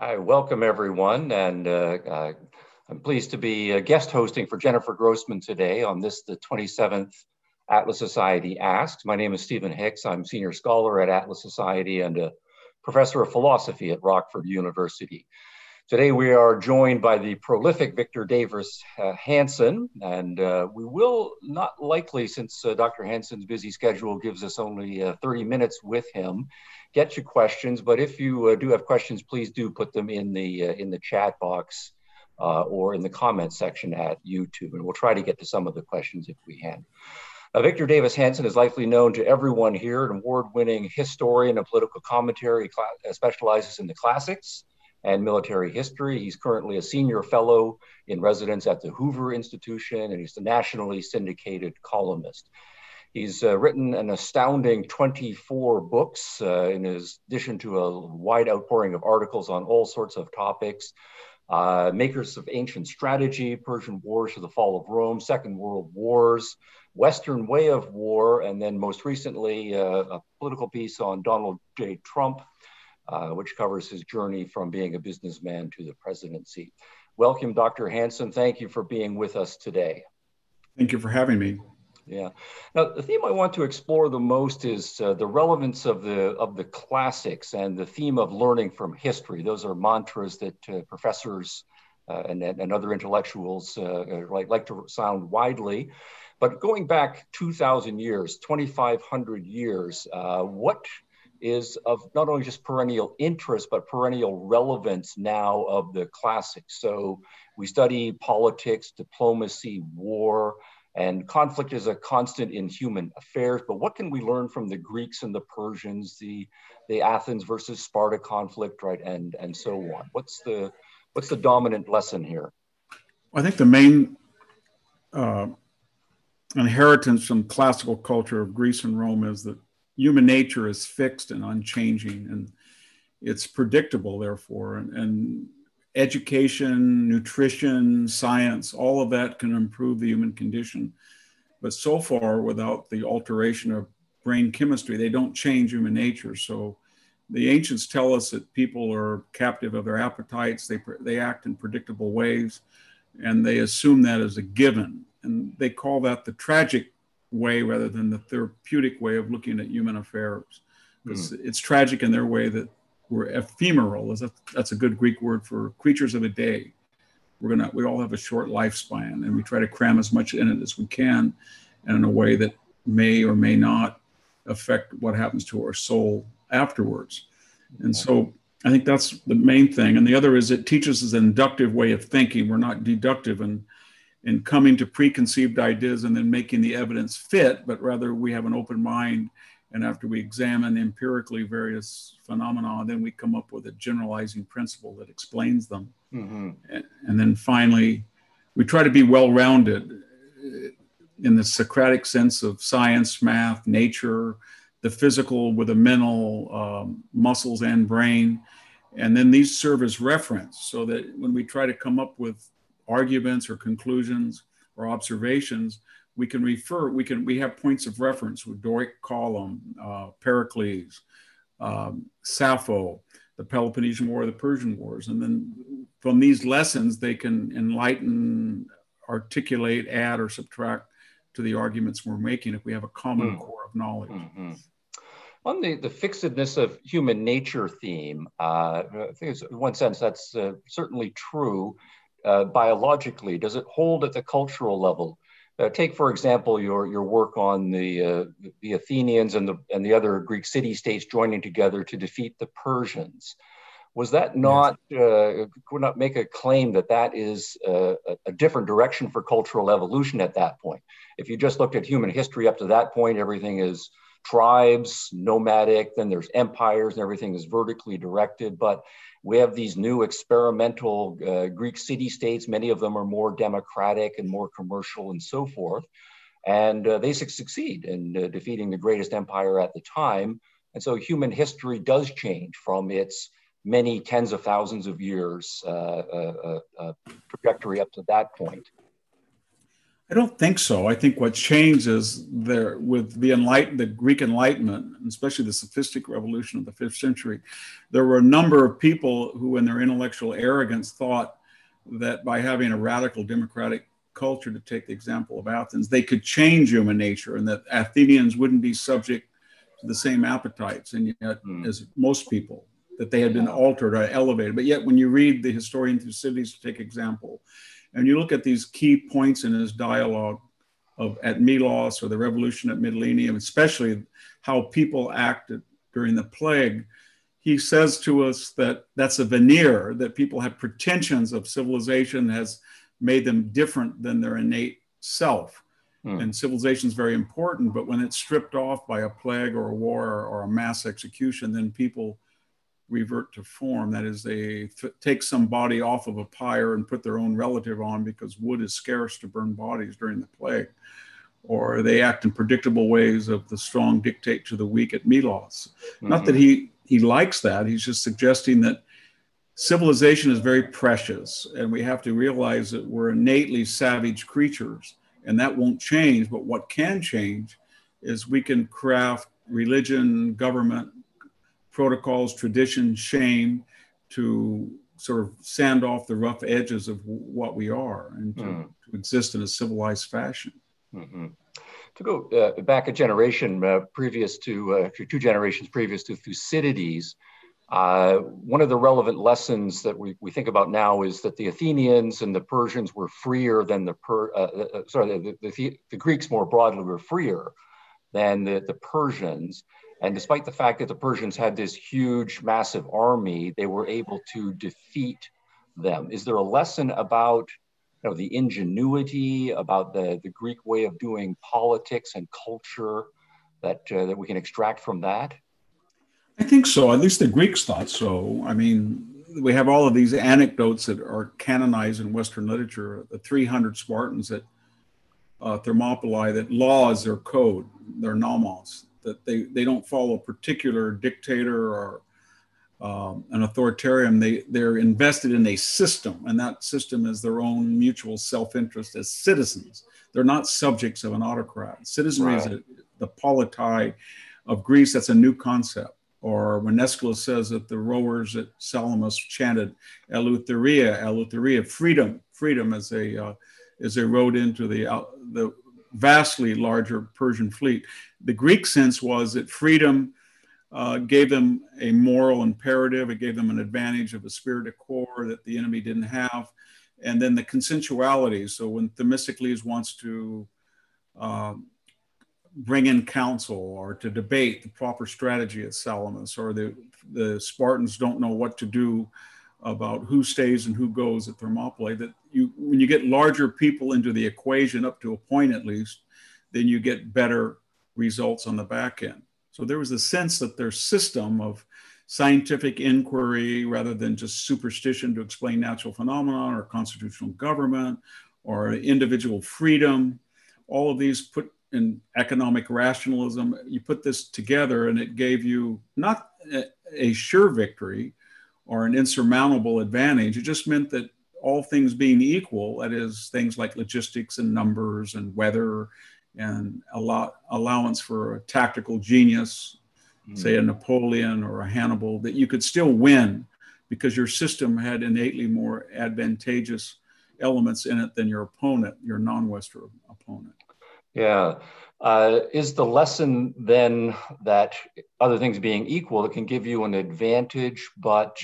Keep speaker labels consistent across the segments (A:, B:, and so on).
A: I welcome everyone, and uh, uh, I'm pleased to be uh, guest hosting for Jennifer Grossman today on this, the 27th Atlas Society Asks. My name is Stephen Hicks. I'm senior scholar at Atlas Society and a professor of philosophy at Rockford University. Today we are joined by the prolific Victor Davis uh, Hanson, and we will not likely, since Dr. Hanson's busy schedule gives us only uh, 30 minutes with him, get you questions. But if you uh, do have questions, please do put them in the uh, in the chat box or in the comment section at YouTube, and we'll try to get to some of the questions if we can. Victor Davis Hanson is likely known to everyone here, an award-winning historian of political commentary, specializes in the classics and military history. He's currently a senior fellow in residence at the Hoover Institution, and he's a nationally syndicated columnist. He's uh, written an astounding 24 books uh, in addition to a wide outpouring of articles on all sorts of topics. Uh, makers of ancient strategy, Persian wars to the fall of Rome, Second World Wars, Western way of war, and then most recently uh, a political piece on Donald J. Trump, uh, which covers his journey from being a businessman to the presidency. Welcome, Dr. Hanson. Thank you for being with us today.
B: Thank you for having me.
A: Yeah. Now, the theme I want to explore the most is uh, the relevance of the of the classics and the theme of learning from history. Those are mantras that uh, professors uh, and, and other intellectuals uh, like, like to sound widely. But going back 2,000 years, 2,500 years, uh, what is of not only just perennial interest, but perennial relevance now of the classics. So we study politics, diplomacy, war, and conflict is a constant in human affairs. But what can we learn from the Greeks and the Persians, the, the Athens versus Sparta conflict, right, and, and so on? What's the, what's the dominant lesson here?
B: I think the main uh, inheritance from classical culture of Greece and Rome is that human nature is fixed and unchanging and it's predictable therefore and, and, education nutrition science all of that can improve the human condition but so far without the alteration of brain chemistry they don't change human nature so the ancients tell us that people are captive of their appetites they, they act in predictable ways and they assume that as a given and they call that the tragic way rather than the therapeutic way of looking at human affairs. Because mm. it's tragic in their way that we're ephemeral. That's a good Greek word for creatures of a day. We're gonna we all have a short lifespan, and we try to cram as much in it as we can, and in a way that may or may not affect what happens to our soul afterwards. And so I think that's the main thing. And the other is it teaches us an inductive way of thinking. We're not deductive and in coming to preconceived ideas and then making the evidence fit, but rather we have an open mind. And after we examine empirically various phenomena, then we come up with a generalizing principle that explains them. Mm-hmm. And, and, then finally, we try to be well rounded in the Socratic sense of science, math, nature, the physical with the mental, um, muscles, and brain. And then these serve as reference so that when we try to come up with arguments or conclusions or observations, we can refer, we can, we have points of reference with Doric column, uh, Pericles, um, Sappho, the Peloponnesian War, the Persian Wars. And then from these lessons, they can enlighten, articulate, add, or subtract to the arguments we're making if we have a common mm. core of knowledge. Mm-hmm.
A: On the, the fixedness of human nature theme, uh, I think in one sense that's uh, certainly true uh, biologically? Does it hold at the cultural level? Uh, take, for example, your, your work on the, uh, the Athenians and the, and the other Greek city states joining together to defeat the Persians. Was that not, yes. Uh, could not make a claim that that is a, a different direction for cultural evolution at that point? If you just looked at human history up to that point, everything is tribes, nomadic, then there's empires and everything is vertically directed. But we have these new experimental uh, Greek city states. Many of them are more democratic and more commercial and so forth. And uh, they succeed in uh, defeating the greatest empire at the time. And so human history does change from its many tens of thousands of years uh, uh, uh, trajectory up to that point.
B: I don't think so. I think what changed is there with the enlighten the Greek Enlightenment, especially the sophistic revolution of the fifth century, there were a number of people who, in their intellectual arrogance, thought that by having a radical democratic culture, to take the example of Athens, they could change human nature, and that Athenians wouldn't be subject to the same appetites, and yet, mm. as most people, that they had been altered or elevated. But yet, when you read the historian Thucydides, to take example and you look at these key points in his dialogue of at Melos or the revolution at Mityleneum, especially how people acted during the plague, he says to us that that's a veneer, that people have pretensions of civilization has made them different than their innate self. Hmm. And civilization is very important, but when it's stripped off by a plague or a war or a mass execution, then people revert to form. That is, they th- take some body off of a pyre and put their own relative on because wood is scarce to burn bodies during the plague. Or they act in predictable ways of the strong dictate to the weak at Melos. Mm-hmm. Not that mm-hmm. he, he likes that, he's just suggesting that civilization is very precious and we have to realize that we're innately savage creatures and that won't change. But what can change is we can craft religion, government, protocols, tradition, shame to sort of sand off the rough edges of what we are and to, mm. to exist in a civilized fashion. Mm-hmm.
A: To go uh, back a generation uh, previous to, uh, two generations previous to Thucydides, uh, one of the relevant lessons that we, we think about now is that the Athenians and the Persians were freer than the per, uh, uh, sorry the, the, the, Greeks more broadly were freer than the, the Persians. And despite the fact that the Persians had this huge, massive army, they were able to defeat them. Is there a lesson about you know, the ingenuity, about the, the Greek way of doing politics and culture that, uh, that we can extract from that?
B: I think so. At least the Greeks thought so. I mean, we have all of these anecdotes that are canonized in Western literature. The 300 Spartans at uh, Thermopylae, that law is their code, their nomos that they, they don't follow a particular dictator or um, an authoritarian. They, they're invested in a system, and that system is their own mutual self interest as citizens. They're not subjects of an autocrat. Citizenry right. is a, the polity of Greece. That's a new concept. Or when Aeschylus says that the rowers at Salamis chanted Eleutheria, Eleutheria, freedom, freedom as they, uh, as they rowed into the, uh, the vastly larger Persian fleet. The Greek sense was that freedom uh, gave them a moral imperative, it gave them an advantage of a spirit of corps that the enemy didn't have. And then the consensuality. So when Themistocles wants to uh, bring in counsel or to debate the proper strategy at Salamis, or the, the Spartans don't know what to do about who stays and who goes at Thermopylae, that you when you get larger people into the equation up to a point at least, then you get better results on the back end. So there was a sense that their system of scientific inquiry rather than just superstition to explain natural phenomena or constitutional government or individual freedom, all of these put in economic rationalism, you put this together and it gave you not a, a sure victory or an insurmountable advantage. It just meant that all things being equal, that is, things like logistics and numbers and weather and a lot allowance for a tactical genius, mm. say a Napoleon or a Hannibal, that you could still win because your system had innately more advantageous elements in it than your opponent, your non-Western opponent.
A: Yeah. Uh, is the lesson then that other things being equal, it can give you an advantage, but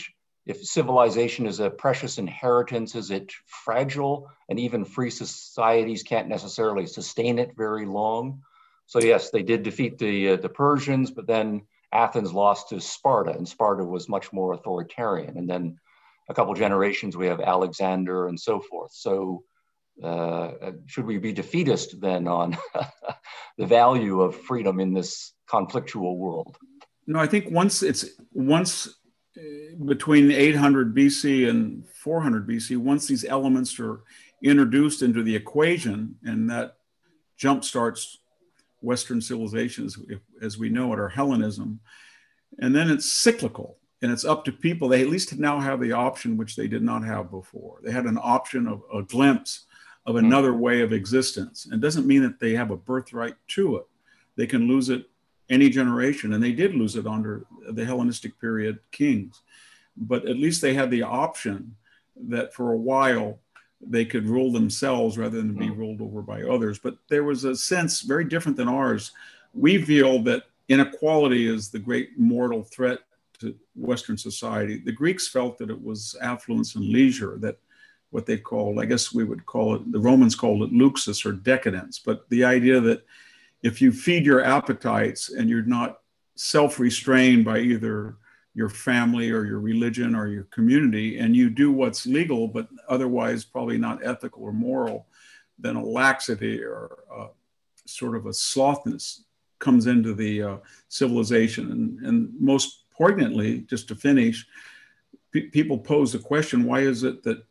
A: if civilization is a precious inheritance, is it fragile? And even free societies can't necessarily sustain it very long. So yes, they did defeat the uh, the Persians, but then Athens lost to Sparta, and Sparta was much more authoritarian. And then a couple generations, we have Alexander and so forth. So uh, should we be defeatist then on the value of freedom in this conflictual world?
B: No, I think once it's once between 800 BC and 400 BC, once these elements are introduced into the equation, and that jump starts Western civilizations as we know it, or Hellenism, and then it's cyclical and it's up to people. They at least now have the option which they did not have before. They had an option of a glimpse of hmm. another way of existence. It doesn't mean that they have a birthright to it. They can lose it any generation, and they did lose it under the Hellenistic period kings. But at least they had the option that for a while they could rule themselves rather than be hmm. ruled over by others. But there was a sense very different than ours. We feel that inequality is the great mortal threat to Western society. The Greeks felt that it was affluence and leisure that what they called, I guess we would call it, the Romans called it luxus or decadence. But the idea that if you feed your appetites and you're not self restrained by either your family or your religion or your community, and you do what's legal, but otherwise probably not ethical or moral, then a laxity or uh, sort of a slothness comes into the uh, civilization. And, and most poignantly, just to finish, people pose the question why is it that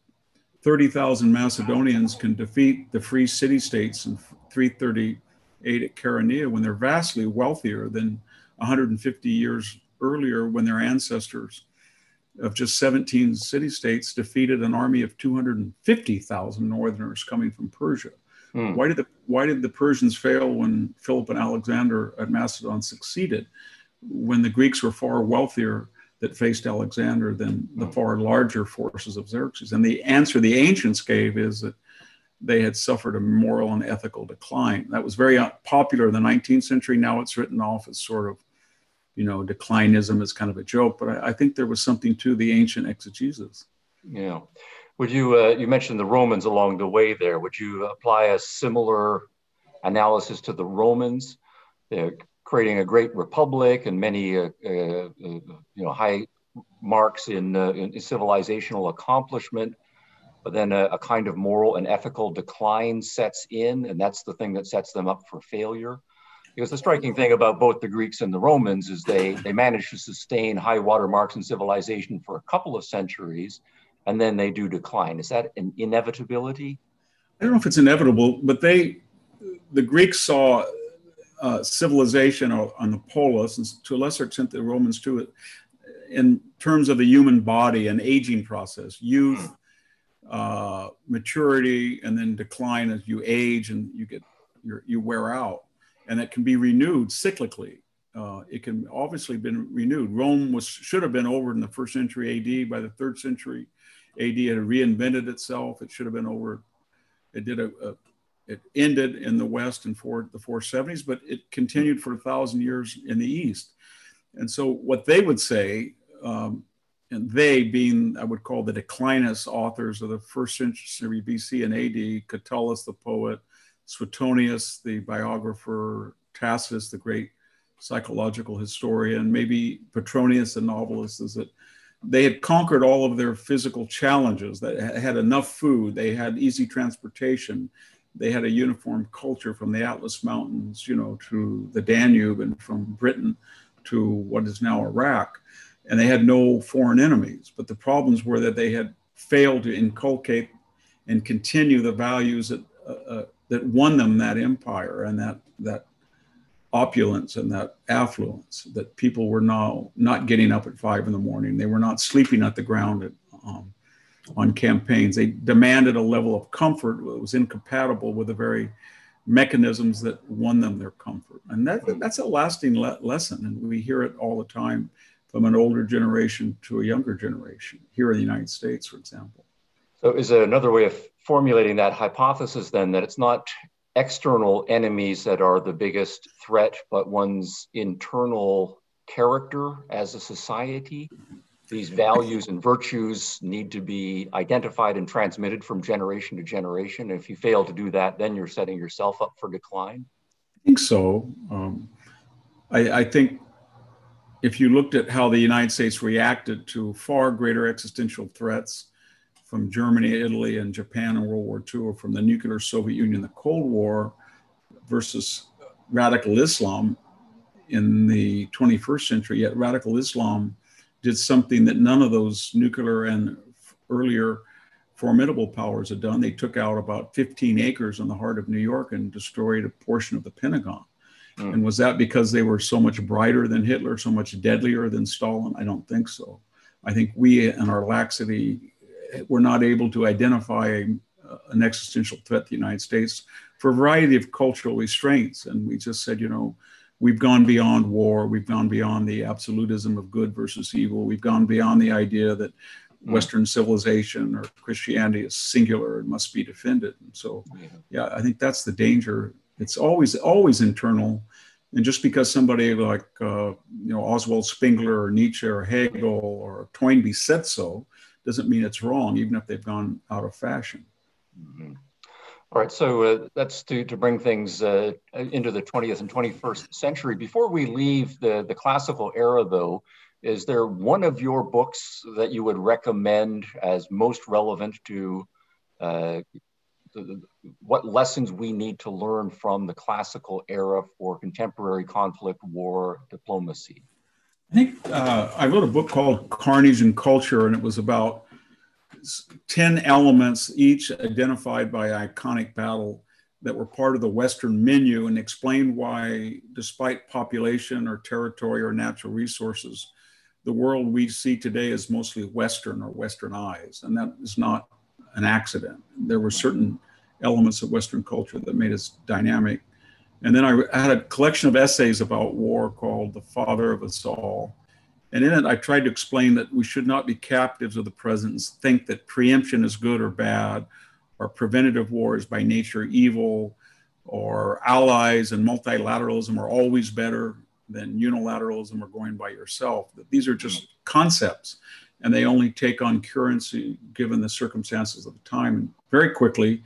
B: 30,000 Macedonians can defeat the free city states in 338 at Chaeronea when they're vastly wealthier than 150 years earlier when their ancestors of just 17 city states defeated an army of 250,000 northerners coming from Persia. Hmm. Why did the why did the Persians fail when Philip and Alexander at Macedon succeeded when the Greeks were far wealthier that faced Alexander than the far larger forces of Xerxes. And the answer the ancients gave is that they had suffered a moral and ethical decline. That was very popular in the 19th century. Now it's written off as sort of, you know, declinism is kind of a joke. But I, I think there was something to the ancient exegesis.
A: Yeah. Would you, uh, you mentioned the Romans along the way there. Would you apply a similar analysis to the Romans? Creating a great republic and many uh, uh, uh, you know high marks in, uh, in, civilizational accomplishment. But then a, a, kind of moral and ethical decline sets in and that's the thing that sets them up for failure. Because the striking thing about both the greeks and the romans is they they managed to sustain high water marks in civilization for a couple of centuries and then they do decline. Is that an inevitability?
B: I don't know if it's inevitable but they the greeks saw uh, civilization on the polis, and to a lesser extent the Romans too, in terms of the human body and aging process, youth, uh, maturity, and then decline as you age and you get you wear out, and it can be renewed cyclically. Uh, it can obviously been renewed. Rome was should have been over in the first century AD. By the third century AD, it had reinvented itself. It should have been over. It did a, a it ended in the West in four, the 470s, but it continued for a thousand years in the East. And so, what they would say, um, and they being, I would call the declinist authors of the first century BC and AD, Catullus, the poet, Suetonius, the biographer, Tacitus, the great psychological historian, maybe Petronius, the novelist, is that they had conquered all of their physical challenges, that had enough food, they had easy transportation, they had a uniform culture from the Atlas Mountains, you know, to the Danube and from Britain to what is now Iraq. And they had no foreign enemies. But the problems were that they had failed to inculcate and continue the values that, uh, uh, that won them that empire and that, that opulence and that affluence that people were now not getting up at five in the morning. They were not sleeping at the ground at, um, on campaigns. They demanded a level of comfort that was incompatible with the very mechanisms that won them their comfort. And that, that's a lasting le- lesson. And we hear it all the time from an older generation to a younger generation here in the United States, for example.
A: So, is there another way of formulating that hypothesis then that it's not external enemies that are the biggest threat, but one's internal character as a society? These values and virtues need to be identified and transmitted from generation to generation. If you fail to do that, then you're setting yourself up for decline.
B: I think so. Um, I, I, think if you looked at how the United States reacted to far greater existential threats from Germany, Italy, and Japan in World War II, or from the nuclear Soviet Union, the Cold War, versus radical Islam in the 21st century, yet radical Islam did something that none of those nuclear and earlier formidable powers had done. They took out about 15 acres in the heart of New York and destroyed a portion of the Pentagon. Mm. And was that because they were so much brighter than Hitler, so much deadlier than Stalin? I don't think so. I think we, in our laxity, were not able to identify a, uh, an existential threat to the United States for a variety of cultural restraints. And we just said, you know, we've gone beyond war. We've gone beyond the absolutism of good versus evil. We've gone beyond the idea that mm. Western civilization or Christianity is singular and must be defended. And so, yeah, I think that's the danger. It's always always internal, and just because somebody like uh, you know Oswald Spengler or Nietzsche or Hegel or Toynbee said so, doesn't mean it's wrong, even if they've gone out of fashion.
A: Mm-hmm. All right, so uh, that's to, to bring things uh, into the 20th and 21st century. Before we leave the, the classical era, though, is there one of your books that you would recommend as most relevant to uh, the, what lessons we need to learn from the classical era for contemporary conflict, war, diplomacy?
B: I think uh, I wrote a book called Carnage and Culture, and it was about 10 elements, each identified by iconic battle, that were part of the Western menu and explained why, despite population or territory or natural resources, the world we see today is mostly Western or Westernized. And that is not an accident. There were certain elements of Western culture that made us dynamic. And then I had a collection of essays about war called The Father of Us All and in it, I tried to explain that we should not be captives of the present and think that preemption is good or bad, or preventative war is by nature evil, or allies and multilateralism are always better than unilateralism or going by yourself. That these are just concepts, and they only take on currency given the circumstances of the time. And very quickly,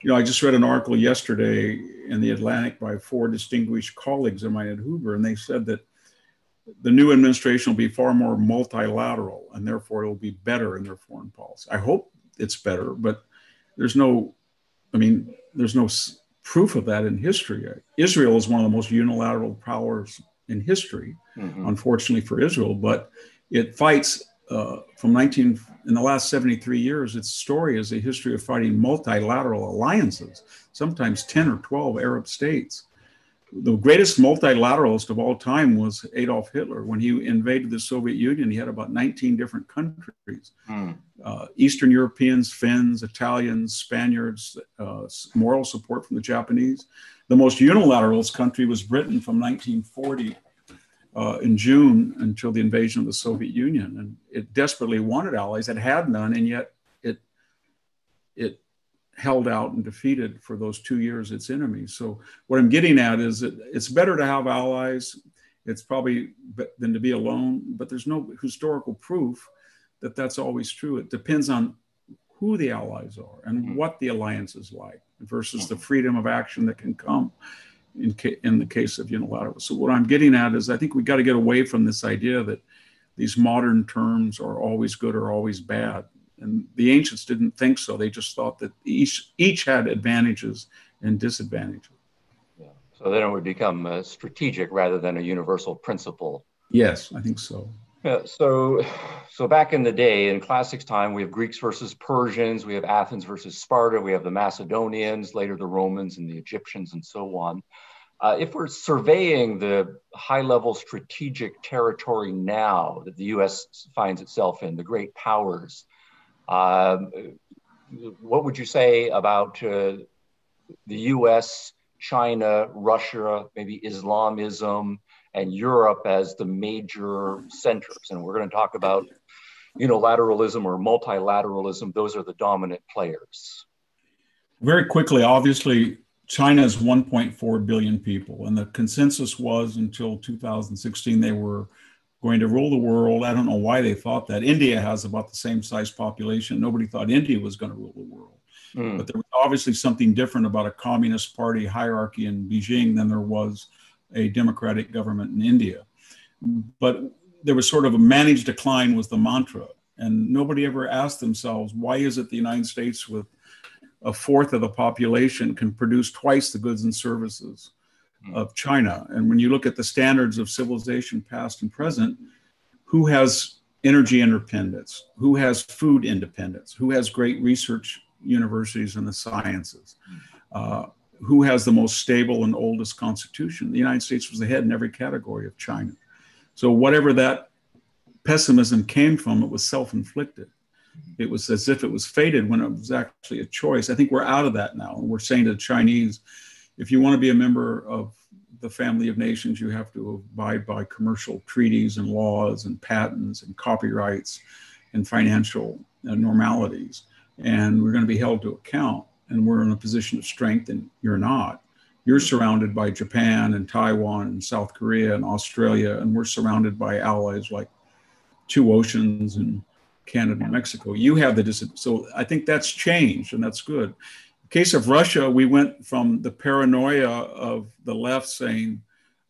B: you know, I just read an article yesterday in the Atlantic by four distinguished colleagues of mine at Hoover, and they said that the new administration will be far more multilateral and therefore it'll be better in their foreign policy. I hope it's better, but there's no, I mean, there's no proof of that in history. Israel is one of the most unilateral powers in history, mm-hmm. unfortunately for Israel, but it fights uh, from 19 in the last 73 years. Its story is a history of fighting multilateral alliances, sometimes 10 or 12 Arab states the greatest multilateralist of all time was Adolf Hitler. When he invaded the Soviet Union, he had about 19 different countries mm. uh, Eastern Europeans, Finns, Italians, Spaniards, uh, moral support from the Japanese. The most unilateralist country was Britain from 1940 uh, in June until the invasion of the Soviet Union. And it desperately wanted allies, it had none, and yet it, it held out and defeated for those two years its enemies. So what I'm getting at is that it's better to have allies. It's probably than to be alone, but there's no historical proof that that's always true. It depends on who the allies are and mm-hmm. what the alliance is like versus the freedom of action that can come in, ca- in the case of unilateral. So what I'm getting at is I think we got to get away from this idea that these modern terms are always good or always bad. And the ancients didn't think so. They just thought that each, each had advantages and disadvantages.
A: Yeah. So then it would become a strategic rather than a universal principle.
B: Yes, I think so.
A: Yeah, so, so back in the day, in classics time, we have Greeks versus Persians, we have Athens versus Sparta, we have the Macedonians, later the Romans and the Egyptians, and so on. Uh, if we're surveying the high level strategic territory now that the US finds itself in, the great powers, what would you say about uh, the US, China, Russia, maybe Islamism, and Europe as the major centers? And we're going to talk about unilateralism or multilateralism. Those are the dominant players.
B: Very quickly, obviously, China is 1.4 billion people, and the consensus was until 2016 they were going to rule the world. I don't know why they thought that. India has about the same size population. Nobody thought India was going to rule the world. Mm. But there was obviously something different about a communist party hierarchy in Beijing than there was a democratic government in India. But there was sort of a managed decline was the mantra. And nobody ever asked themselves, why is it the United States with a fourth of the population can produce twice the goods and services. Of China. And when you look at the standards of civilization, past and present, who has energy independence? Who has food independence? Who has great research universities in the sciences? Hmm. Uh, who has the most stable and oldest constitution? The United States was ahead in every category of China. So, whatever that pessimism came from, it was self inflicted. it was as if it was fated when it was actually a choice. I think we're out of that now. And we're saying to the Chinese, if you want to be a member of the family of nations, you have to abide by commercial treaties and laws and patents and copyrights and financial uh, normalities. And we're going to be held to account. And we're in a position of strength, and you're not. You're surrounded by Japan and Taiwan and South Korea and Australia, and we're surrounded by allies like two oceans and Canada and Mexico. You have the dis- so I think that's changed, and that's good case of Russia, we went from the paranoia of the left saying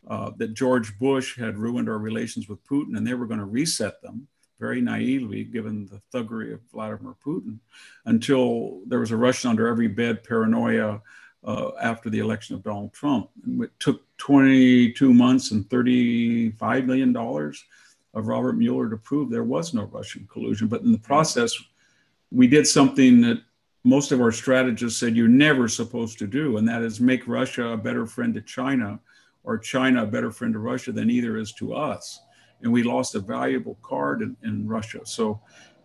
B: uh, that George Bush had ruined our relations with Putin and they were going to reset them very naively, given the thuggery of Vladimir Putin, until there was a Russian under every bed paranoia uh, after the election of Donald Trump. And it took 22 months and $35 million of Robert Mueller to prove there was no Russian collusion. But in the process, we did something that most of our strategists said you're never supposed to do, and that is make Russia a better friend to China or China a better friend to Russia than either is to us. And we lost a valuable card in, in Russia. So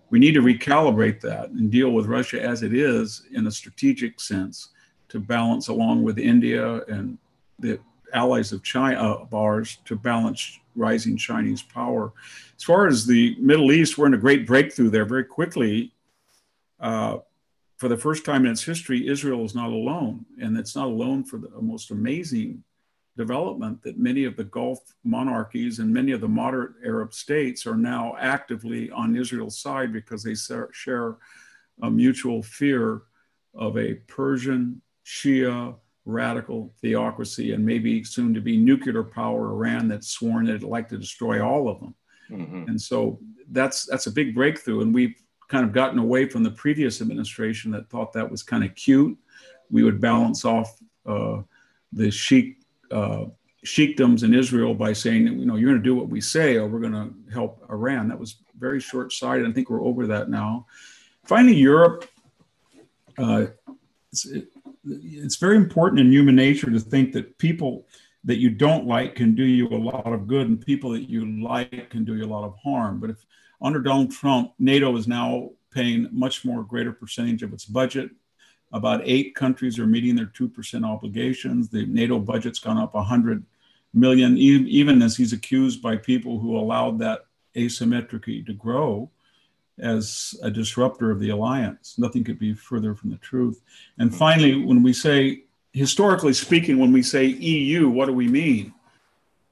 B: we need to recalibrate that and deal with Russia as it is in a strategic sense to balance along with India and the allies of China of ours to balance rising Chinese power. As far as the Middle East, we're in a great breakthrough there very quickly. Uh, for the first time in its history, Israel is not alone. And it's not alone for the most amazing development that many of the Gulf monarchies and many of the moderate Arab states are now actively on Israel's side because they share a mutual fear of a Persian Shia radical theocracy and maybe soon to be nuclear power Iran that's sworn that it'd like to destroy all of them. Mm-hmm. And so that's that's a big breakthrough. And we've kind of gotten away from the previous administration that thought that was kind of cute. We would balance off uh, the sheik uh, sheikdoms in Israel by saying, you know, you're going to do what we say, or we're going to help Iran. That was very short-sighted. I think we're over that now. Finally, Europe. Uh, it's, it, it's very important in human nature to think that people that you don't like can do you a lot of good, and people that you like can do you a lot of harm. But if under Donald Trump, NATO is now paying much more greater percentage of its budget. About eight countries are meeting their 2% obligations. The NATO budget's gone up 100 million, even as he's accused by people who allowed that asymmetry to grow as a disruptor of the alliance. Nothing could be further from the truth. And finally, when we say, historically speaking, when we say EU, what do we mean?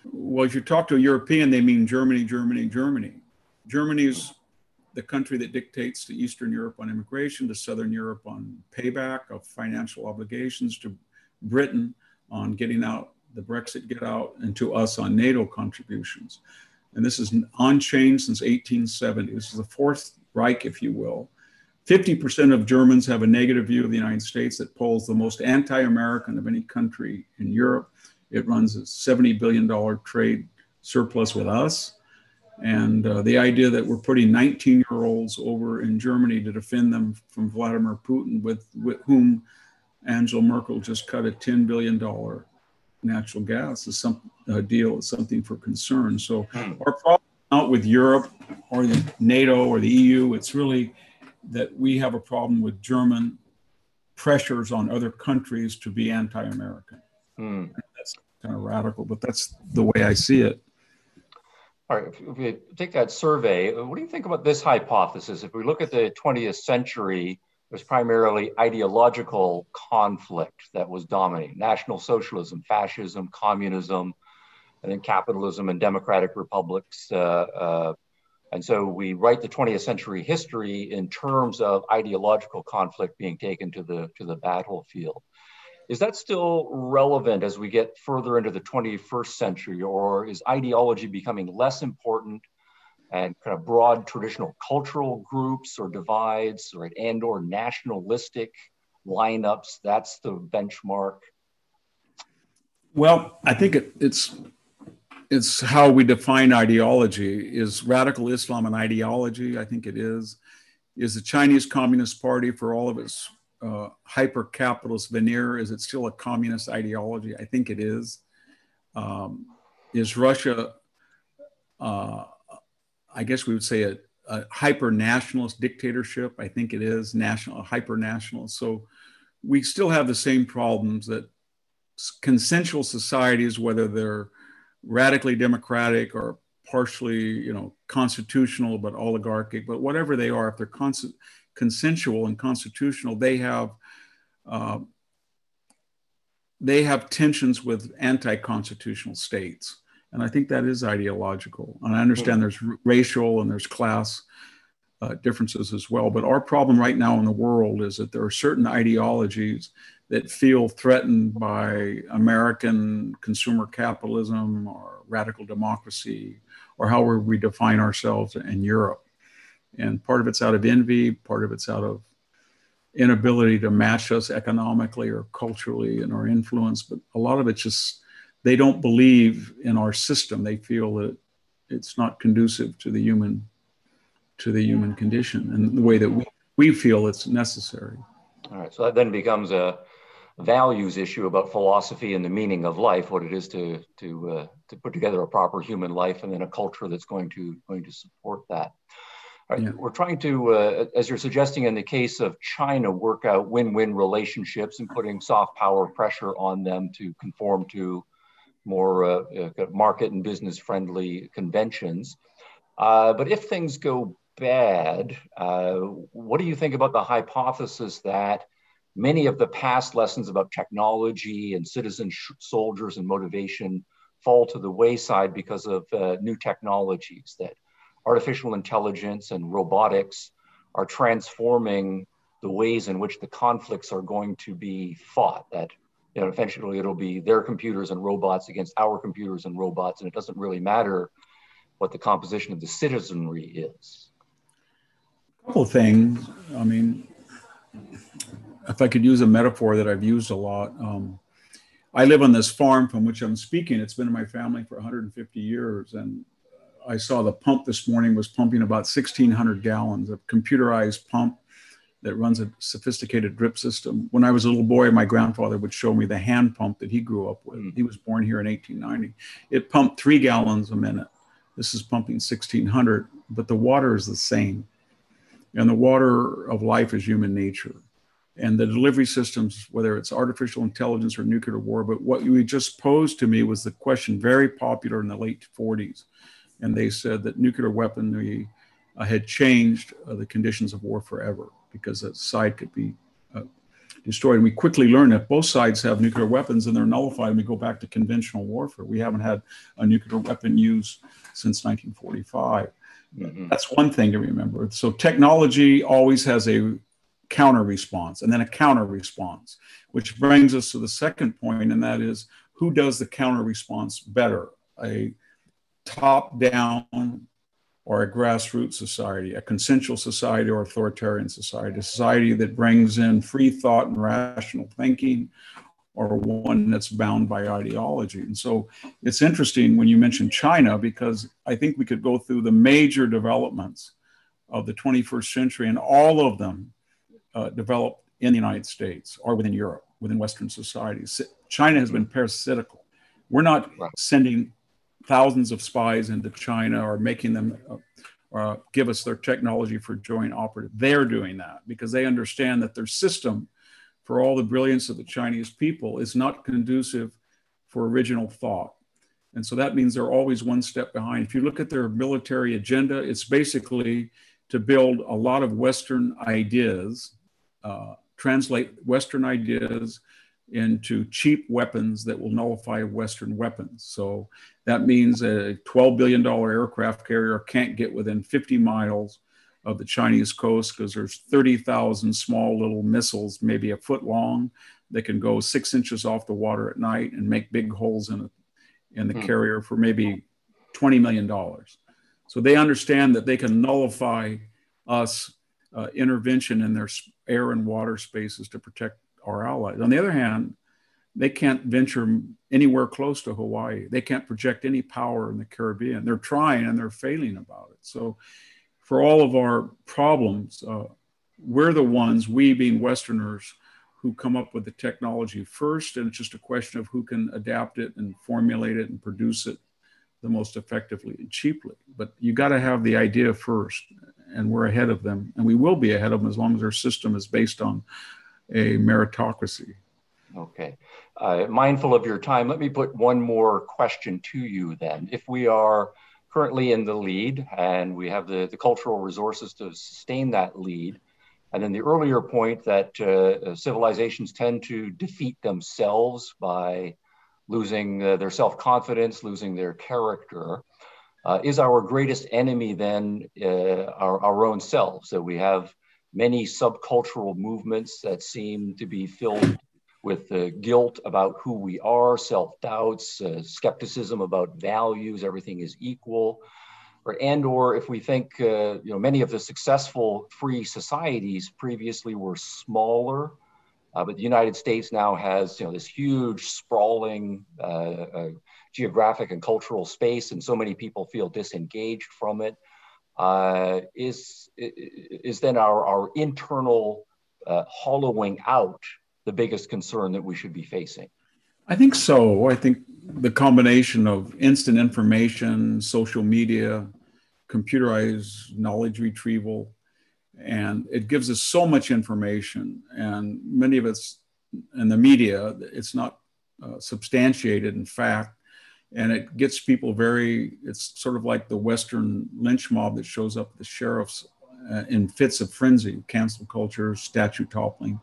B: Well, if you talk to a European, they mean Germany, Germany, Germany. Germany is the country that dictates to Eastern Europe on immigration, to Southern Europe on payback of financial obligations, to Britain on getting out the Brexit get out, and to us on NATO contributions. And this is unchanged since 1870. This is the Fourth Reich, if you will. 50% of Germans have a negative view of the United States that polls the most anti American of any country in Europe. It runs a $70 billion trade surplus with us. And uh, the idea that we're putting 19 year olds over in Germany to defend them from Vladimir Putin, with, with whom Angela Merkel just cut a $10 billion natural gas is some uh, deal is something for concern. So hmm. our problem not with Europe or the NATO or the EU. It's really that we have a problem with German pressures on other countries to be anti-American. Hmm. That's kind of radical, but that's the way I see it.
A: All right, if we take that survey, what do you think about this hypothesis? If we look at the 20th century, there's primarily ideological conflict that was dominating National socialism, fascism, communism, and then capitalism and democratic republics. Uh, uh, and so we write the 20th century history in terms of ideological conflict being taken to the, to the battlefield. Is that still relevant as we get further into the 21st century, or is ideology becoming less important and kind of broad traditional cultural groups or divides, right, and or nationalistic lineups? That's the benchmark.
B: Well, I think it, it's it's how we define ideology. Is radical Islam an ideology? I think it is. Is the Chinese Communist Party, for all of its uh, hyper capitalist veneer? Is it still a communist ideology? I think it is. Um, is Russia, uh, I guess we would say, a, a hyper nationalist dictatorship. I think it is national, hyper nationalist. So we still have the same problems that consensual societies, whether they're radically democratic or partially, you know, constitutional but oligarchic, but whatever they are, if they're cons- consensual and constitutional, they have uh, they have tensions with anti-constitutional states, and I think that is ideological. And I understand there's racial and there's class uh, differences as well. But our problem right now in the world is that there are certain ideologies that feel threatened by American consumer capitalism or radical democracy or however we define ourselves in Europe. And part of it's out of envy, part of it's out of inability to match us economically or culturally in our influence. But a lot of it's just they don't believe in our system. They feel that it's not conducive to the human to the human condition and the way that we, we feel it's necessary.
A: All right. So that then becomes a values issue about philosophy and the meaning of life, what it is to to uh, to put together a proper human life, and then a culture that's going to going to support that. Yeah. We're trying to, uh, as you're suggesting in the case of China, work out win-win relationships and putting soft power pressure on them to conform to more uh, uh market and business friendly conventions. Uh, but if things go bad, uh, what do you think about the hypothesis that many of the past lessons about technology and citizen sh- soldiers and motivation fall to the wayside because of uh, new technologies that artificial intelligence and robotics are transforming the ways in which the conflicts are going to be fought that you know eventually it'll be their computers and robots against our computers and robots and it doesn't really matter what the composition of the citizenry is
B: a couple things i mean if I could use a metaphor that I've used a lot, um, I live on this farm from which I'm speaking. It's been in my family for 150 years. And I saw the pump this morning was pumping about 1,600 gallons, a computerized pump that runs a sophisticated drip system. When I was a little boy, my grandfather would show me the hand pump that he grew up with. Mm. He was born here in 1890. It pumped three gallons a minute. This is pumping 1,600, but the water is the same. And the water of life is human nature and the delivery systems, whether it's artificial intelligence or nuclear war. But what you just posed to me was the question very popular in the late 40s. And they said that nuclear weaponry uh, had changed uh, the conditions of war forever because a side could be uh, destroyed. And we quickly learned that both sides have nuclear weapons and they're nullified. And we go back to conventional warfare. We haven't had a nuclear weapon used since 1945. Mm-hmm. That's one thing to remember. So technology always has a counter response and then a counter response, which brings us to the second point, and that is who does the counter response better? A top down or a grassroots society, a consensual society or authoritarian society, a society that brings in free thought and rational thinking, or one that's bound by ideology. And so it's interesting when you mention China, because I think we could go through the major developments of the 21st century, and all of them uh, developed in the United States or within Europe, within Western societies. China has been parasitical. We're not sending thousands of spies into China or making them uh, uh, give us their technology for joint operative. They're doing that because they understand that their system, for all the brilliance of the Chinese people, is not conducive for original thought. And so that means they're always one step behind. If you look at their military agenda, it's basically to build a lot of Western ideas uh, translate Western ideas into cheap weapons that will nullify Western weapons. So that means a $12 billion aircraft carrier can't get within 50 miles of the Chinese coast because there's 30,000 small little missiles, maybe a foot long, that can go six inches off the water at night and make big holes in, a, in the hmm. carrier for maybe $20 million. So they understand that they can nullify us uh, intervention in their air and water spaces to protect our allies. On the other hand, they can't venture anywhere close to Hawaii. They can't project any power in the Caribbean. They're trying and they're failing about it. So, for all of our problems, uh, we're the ones, we being Westerners, who come up with the technology first. And it's just a question of who can adapt it and formulate it and produce it the most effectively and cheaply. But you got to have the idea first. and we're ahead of them, and we will be ahead of them as long as our system is based on a meritocracy.
A: Okay. Uh, mindful of your time, let me put one more question to you then. If we are currently in the lead and we have the, the cultural resources to sustain that lead, and then the earlier point that uh, civilizations tend to defeat themselves by losing uh, their self confidence, losing their character. Uh, is our greatest enemy then uh, our, our own selves? That we have many subcultural movements that seem to be filled with guilt about who we are, self doubts, uh, skepticism about values, everything is equal. Or, and or if we think uh, you know many of the successful free societies previously were smaller uh, but the United States now has you know this huge sprawling uh, uh, geographic and cultural space, and so many people feel disengaged from it. Uh, is is then our our internal uh, hollowing out the biggest concern that we should be facing?
B: I think so. I think the combination of instant information, social media, computerized knowledge retrieval, and it gives us so much information and many of it's in the media it's not uh, substantiated in fact and it gets people very it's sort of like the western lynch mob that shows up at the sheriff's uh, in fits of frenzy cancel culture statue toppling.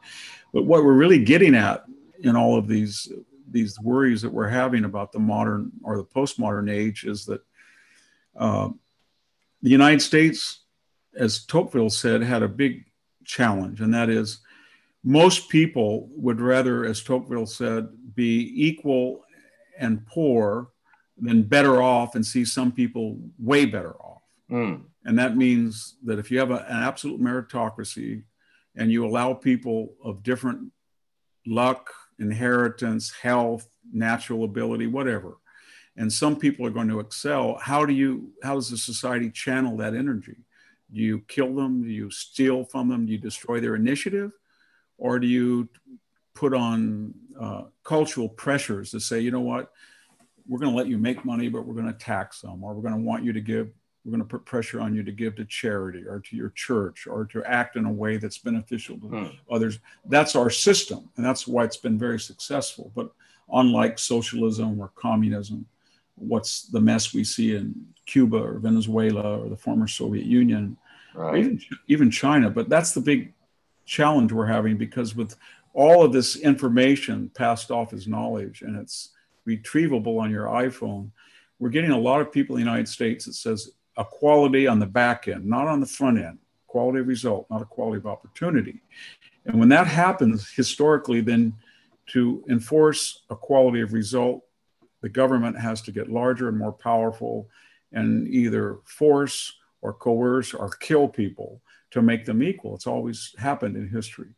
B: But what we're really getting at in all of these these worries that we're having about the modern or the postmodern age is that uh, the united states as Tocqueville said, had a big challenge, and that is most people would rather, as Tocqueville said, be equal and poor than better off and see some people way better off. Mm. And that means that if you have a, an absolute meritocracy and you allow people of different luck, inheritance, health, natural ability, whatever, and some people are going to excel, how do you, how does the society channel that energy? Do you kill them? Do you steal from them? Do you destroy their initiative? Or do you put on uh, cultural pressures to say, you know what, we're going to let you make money, but we're going to tax them, or we're going to want you to give, we're going to put pressure on you to give to charity or to your church or to act in a way that's beneficial to hmm. others. That's our system, and that's why it's been very successful. But unlike socialism or communism, what's the mess we see in Cuba or Venezuela or the former Soviet Union, right. even, even China. But that's the big challenge we're having because with all of this information passed off as knowledge and it's retrievable on your iPhone, we're getting a lot of people in the United States that says equality on the back end, not on the front end, quality of result, not a quality of opportunity. And when that happens historically, then to enforce a quality of result, the government has to get larger and more powerful and either force or coerce or kill people to make them equal. It's always happened in history.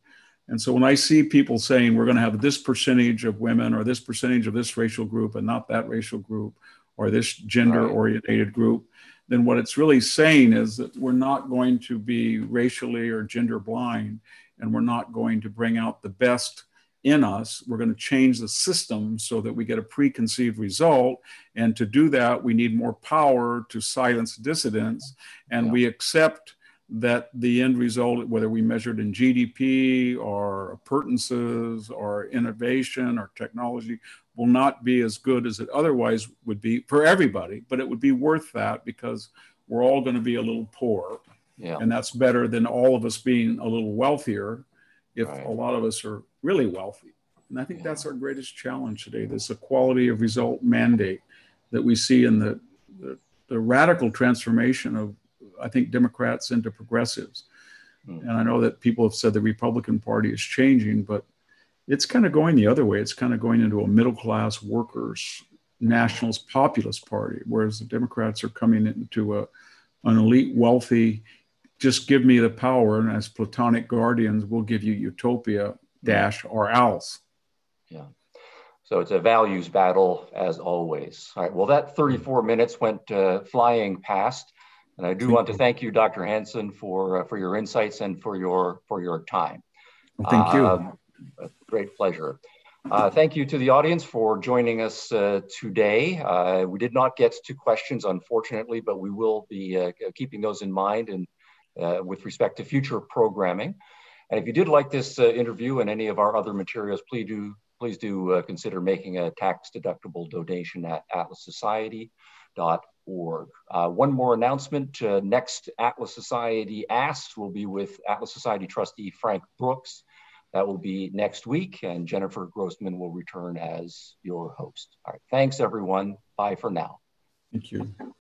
B: And so when I see people saying we're going to have this percentage of women or this percentage of this racial group and not that racial group or this gender oriented group, then what it's really saying is that we're not going to be racially or gender blind and we're not going to bring out the best in us. We're going to change the system so that we get a preconceived result. And to do that, we need more power to silence dissidents. And yeah. we accept that the end result, whether we measured in GDP or appurtenances or innovation or technology, will not be as good as it otherwise would be for everybody. But it would be worth that because we're all going to be a little poor. Yeah. And that's better than all of us being a little wealthier if right. a lot of us are really wealthy. And I think yeah. that's our greatest challenge today this equality of result mandate that we see in the, the, the radical transformation of, I think, Democrats into progressives. Mm. And I know that people have said the Republican Party is changing, but it's kind of going the other way. It's kind of going into a middle class workers, nationalist, populist party, whereas the Democrats are coming into a, an elite, wealthy, just give me the power, and as platonic guardians, we'll give you utopia dash or else.
A: Yeah. So it's a values battle as always. All right. Well, that 34 minutes went uh, flying past, and I do want to thank you, Dr. Hanson, for uh, for your insights and for your for your time.
B: Thank you. Um,
A: great pleasure. Uh, thank you to the audience for joining us uh, today. Uh, we did not get to questions, unfortunately, but we will be uh, keeping those in mind and uh, with respect to future programming. And if you did like this uh, interview and any of our other materials, please do, please do uh, consider making a tax-deductible donation at atlassociety.org. Uh, one more announcement, uh, next Atlas Society Asks will be with Atlas Society trustee Frank Brooks. That will be next week, and Jennifer Grossman will return as your host. All right, thanks everyone. Bye for now.
B: Thank you.